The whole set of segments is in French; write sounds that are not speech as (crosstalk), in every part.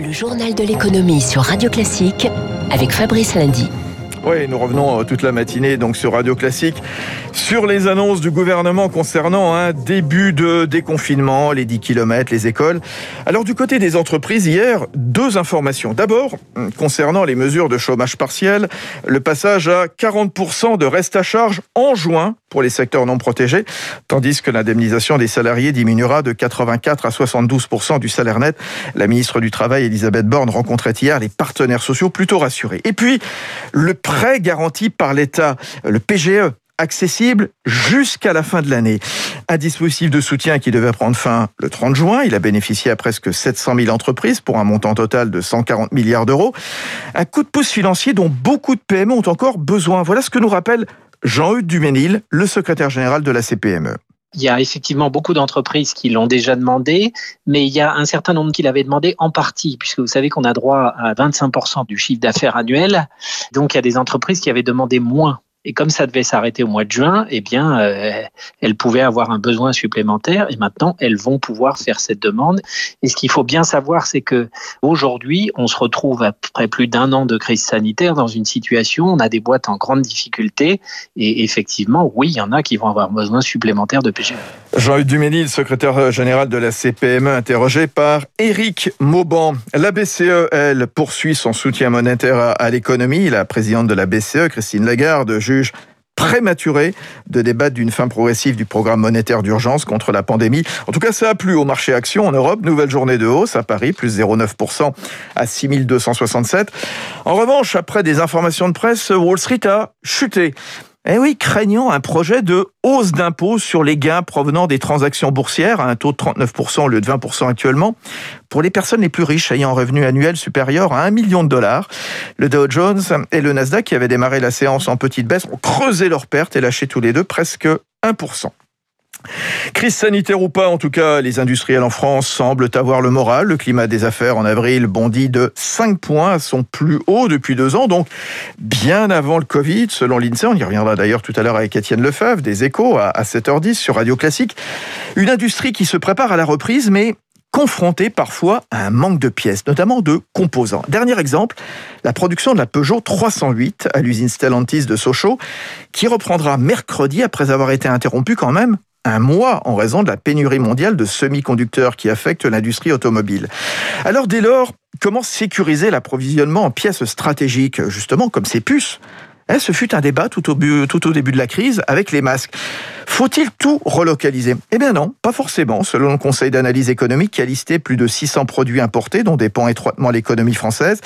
Le journal de l'économie sur Radio Classique avec Fabrice Lundy. Oui, nous revenons euh, toute la matinée sur Radio Classique sur les annonces du gouvernement concernant un début de déconfinement, les 10 km, les écoles. Alors du côté des entreprises, hier, deux informations. D'abord, concernant les mesures de chômage partiel, le passage à 40% de reste à charge en juin pour les secteurs non protégés, tandis que l'indemnisation des salariés diminuera de 84 à 72% du salaire net. La ministre du Travail, Elisabeth Borne, rencontrait hier les partenaires sociaux plutôt rassurés. Et puis, le prêt garanti par l'État, le PGE, accessible jusqu'à la fin de l'année. Un dispositif de soutien qui devait prendre fin le 30 juin. Il a bénéficié à presque 700 000 entreprises pour un montant total de 140 milliards d'euros. Un coup de pouce financier dont beaucoup de PME ont encore besoin. Voilà ce que nous rappelle Jean-Hugues Duménil, le secrétaire général de la CPME. Il y a effectivement beaucoup d'entreprises qui l'ont déjà demandé, mais il y a un certain nombre qui l'avaient demandé en partie, puisque vous savez qu'on a droit à 25% du chiffre d'affaires annuel. Donc il y a des entreprises qui avaient demandé moins et comme ça devait s'arrêter au mois de juin, eh bien, euh, elles pouvaient avoir un besoin supplémentaire et maintenant elles vont pouvoir faire cette demande. Et ce qu'il faut bien savoir, c'est que aujourd'hui, on se retrouve après plus d'un an de crise sanitaire dans une situation, on a des boîtes en grande difficulté et effectivement, oui, il y en a qui vont avoir besoin supplémentaire de PGE. Jean-Hugues Duménil, secrétaire général de la CPME, interrogé par Éric Mauban. La BCE, elle, poursuit son soutien monétaire à l'économie. La présidente de la BCE, Christine Lagarde, juge prématuré de débattre d'une fin progressive du programme monétaire d'urgence contre la pandémie. En tout cas, ça a plu au marché action en Europe. Nouvelle journée de hausse à Paris, plus 0,9% à 6267. En revanche, après des informations de presse, Wall Street a chuté. Eh oui, craignant un projet de hausse d'impôts sur les gains provenant des transactions boursières à un taux de 39% au lieu de 20% actuellement, pour les personnes les plus riches ayant un revenu annuel supérieur à 1 million de dollars. Le Dow Jones et le Nasdaq, qui avaient démarré la séance en petite baisse, ont creusé leurs pertes et lâché tous les deux presque 1%. Crise sanitaire ou pas, en tout cas, les industriels en France semblent avoir le moral. Le climat des affaires en avril bondit de 5 points à son plus haut depuis deux ans, donc bien avant le Covid, selon l'INSEE. On y reviendra d'ailleurs tout à l'heure avec Étienne Lefebvre, des échos à 7h10 sur Radio Classique. Une industrie qui se prépare à la reprise, mais confrontée parfois à un manque de pièces, notamment de composants. Dernier exemple, la production de la Peugeot 308 à l'usine Stellantis de Sochaux, qui reprendra mercredi après avoir été interrompue quand même un mois en raison de la pénurie mondiale de semi-conducteurs qui affecte l'industrie automobile. Alors dès lors, comment sécuriser l'approvisionnement en pièces stratégiques, justement comme ces puces? Eh, ce fut un débat tout au, tout au début de la crise avec les masques. Faut-il tout relocaliser? Eh bien non, pas forcément, selon le Conseil d'analyse économique qui a listé plus de 600 produits importés dont dépend étroitement l'économie française.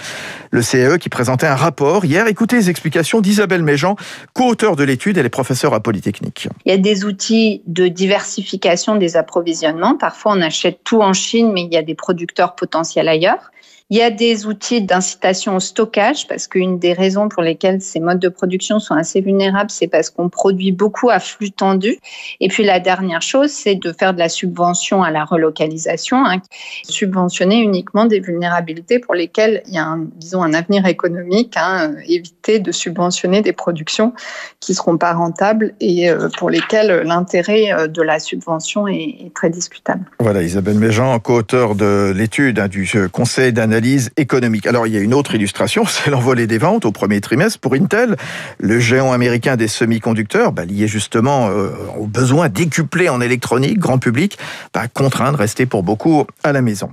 Le CAE qui présentait un rapport hier. Écoutez les explications d'Isabelle Méjean, co-auteur de l'étude, elle est professeure à Polytechnique. Il y a des outils de diversification des approvisionnements. Parfois on achète tout en Chine, mais il y a des producteurs potentiels ailleurs. Il y a des outils d'incitation au stockage parce qu'une des raisons pour lesquelles ces modes de production sont assez vulnérables, c'est parce qu'on produit beaucoup à flux tendu. Et puis la dernière chose, c'est de faire de la subvention à la relocalisation, hein, subventionner uniquement des vulnérabilités pour lesquelles il y a, un, disons, un avenir économique, hein, éviter de subventionner des productions qui seront pas rentables et euh, pour lesquelles l'intérêt euh, de la subvention est, est, très discutable. Voilà, Isabelle Méjean, co-auteur de l'étude hein, du Conseil d'analyse économique. Alors il y a une autre illustration, (laughs) c'est l'envolée des ventes au premier trimestre pour Intel, le géant américain des semi-conducteurs, bah, lié justement euh, au besoin décuplé en électronique, grand public, bah, contraint de rester pour beaucoup à la maison.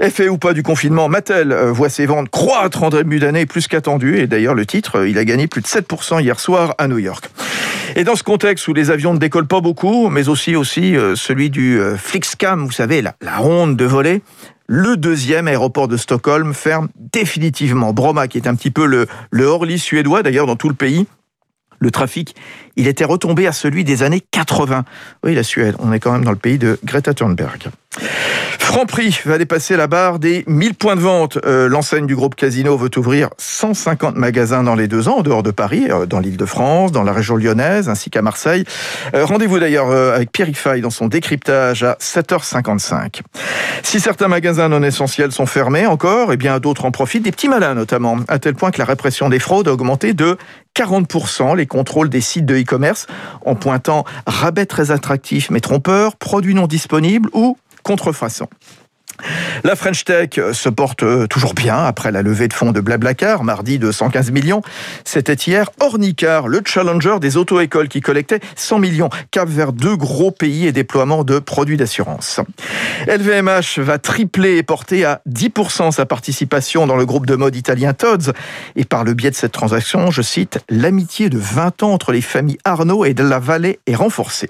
Effet ou pas du confinement, Mattel euh, voit ses ventes croître en début d'année plus qu'attendu, et d'ailleurs le titre, euh, il a gagné plus de 7% hier soir à New York. Et dans ce contexte où les avions ne décollent pas beaucoup, mais aussi aussi celui du Flixcam, vous savez, la, la ronde de volée, le deuxième aéroport de Stockholm ferme définitivement. Bromma, qui est un petit peu le, le Orly suédois, d'ailleurs, dans tout le pays, le trafic, il était retombé à celui des années 80. Oui, la Suède, on est quand même dans le pays de Greta Thunberg. Franprix va dépasser la barre des 1000 points de vente. Euh, l'enseigne du groupe Casino veut ouvrir 150 magasins dans les deux ans, en dehors de Paris, euh, dans l'île de France, dans la région lyonnaise, ainsi qu'à Marseille. Euh, rendez-vous d'ailleurs avec Pierre Fay dans son décryptage à 7h55. Si certains magasins non essentiels sont fermés encore, eh bien d'autres en profitent, des petits malins notamment, à tel point que la répression des fraudes a augmenté de 40% les contrôles des sites de e-commerce en pointant rabais très attractifs mais trompeurs, produits non disponibles ou contrefaçon. La French Tech se porte toujours bien après la levée de fonds de Blablacar, mardi de 115 millions. C'était hier Ornicar, le challenger des auto-écoles qui collectait 100 millions, cap vers deux gros pays et déploiement de produits d'assurance. LVMH va tripler et porter à 10% sa participation dans le groupe de mode italien Tod's. Et par le biais de cette transaction, je cite, l'amitié de 20 ans entre les familles Arnaud et de la Vallée est renforcée.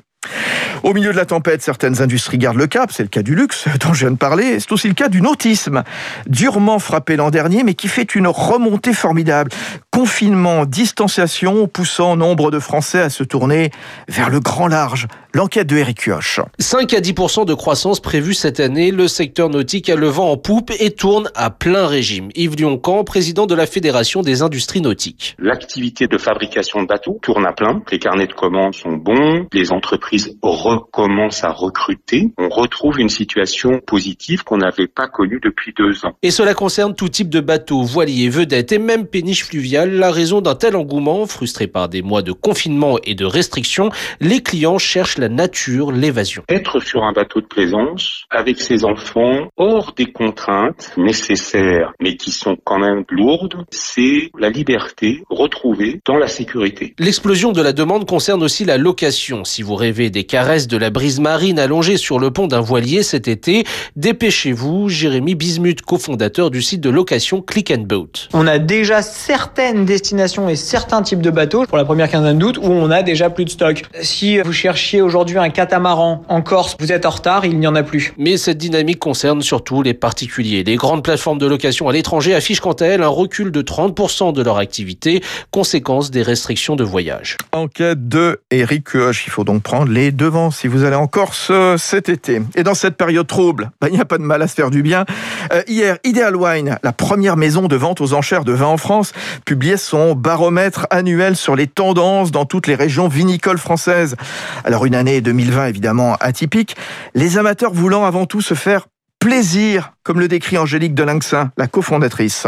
Au milieu de la tempête, certaines industries gardent le cap, c'est le cas du luxe (laughs) dont je viens de parler, c'est aussi le cas du nautisme, durement frappé l'an dernier, mais qui fait une remontée formidable. Confinement, distanciation, poussant nombre de Français à se tourner vers le grand large. L'enquête de Eric Kioch. 5 à 10% de croissance prévue cette année. Le secteur nautique a le vent en poupe et tourne à plein régime. Yves Lioncan, président de la Fédération des industries nautiques. L'activité de fabrication de bateaux tourne à plein. Les carnets de commandes sont bons. Les entreprises recommence à recruter, on retrouve une situation positive qu'on n'avait pas connue depuis deux ans. Et cela concerne tout type de bateaux, voiliers, vedettes et même péniches fluviales. La raison d'un tel engouement, frustré par des mois de confinement et de restrictions, les clients cherchent la nature, l'évasion. Être sur un bateau de plaisance avec ses enfants hors des contraintes nécessaires mais qui sont quand même lourdes, c'est la liberté retrouvée dans la sécurité. L'explosion de la demande concerne aussi la location. Si vous rêvez des de la brise marine allongée sur le pont d'un voilier cet été. Dépêchez-vous, Jérémy Bismuth, cofondateur du site de location Click and Boat. On a déjà certaines destinations et certains types de bateaux pour la première quinzaine d'août où on a déjà plus de stock. Si vous cherchiez aujourd'hui un catamaran en Corse, vous êtes en retard, il n'y en a plus. Mais cette dynamique concerne surtout les particuliers. Les grandes plateformes de location à l'étranger affichent quant à elles un recul de 30% de leur activité, conséquence des restrictions de voyage. Enquête de Eric Huoch. Il faut donc prendre les devants si vous allez en Corse euh, cet été. Et dans cette période trouble, bah, il n'y a pas de mal à se faire du bien. Euh, hier, Ideal Wine, la première maison de vente aux enchères de vin en France, publiait son baromètre annuel sur les tendances dans toutes les régions vinicoles françaises. Alors une année 2020 évidemment atypique, les amateurs voulant avant tout se faire plaisir, comme le décrit Angélique Delinxin, la cofondatrice.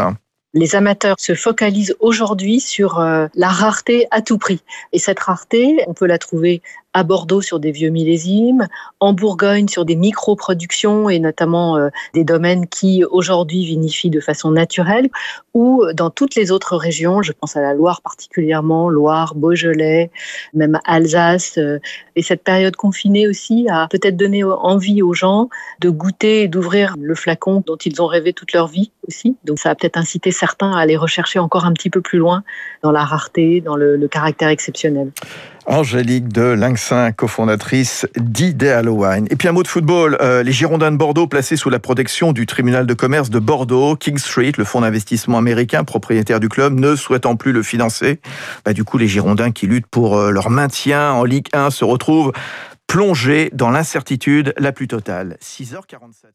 Les amateurs se focalisent aujourd'hui sur euh, la rareté à tout prix. Et cette rareté, on peut la trouver à Bordeaux sur des vieux millésimes, en Bourgogne sur des micro-productions et notamment euh, des domaines qui aujourd'hui vinifient de façon naturelle, ou dans toutes les autres régions, je pense à la Loire particulièrement, Loire, Beaujolais, même Alsace. Euh, et cette période confinée aussi a peut-être donné envie aux gens de goûter et d'ouvrir le flacon dont ils ont rêvé toute leur vie aussi. Donc ça a peut-être incité certains à aller rechercher encore un petit peu plus loin dans la rareté, dans le, le caractère exceptionnel. Angélique de Linxin, cofondatrice d'Ideal Wine. Et puis un mot de football. Euh, les Girondins de Bordeaux placés sous la protection du tribunal de commerce de Bordeaux, King Street, le fonds d'investissement américain propriétaire du club, ne souhaitant plus le financer. Bah, du coup, les Girondins qui luttent pour euh, leur maintien en Ligue 1 se retrouvent plongés dans l'incertitude la plus totale. 6h47.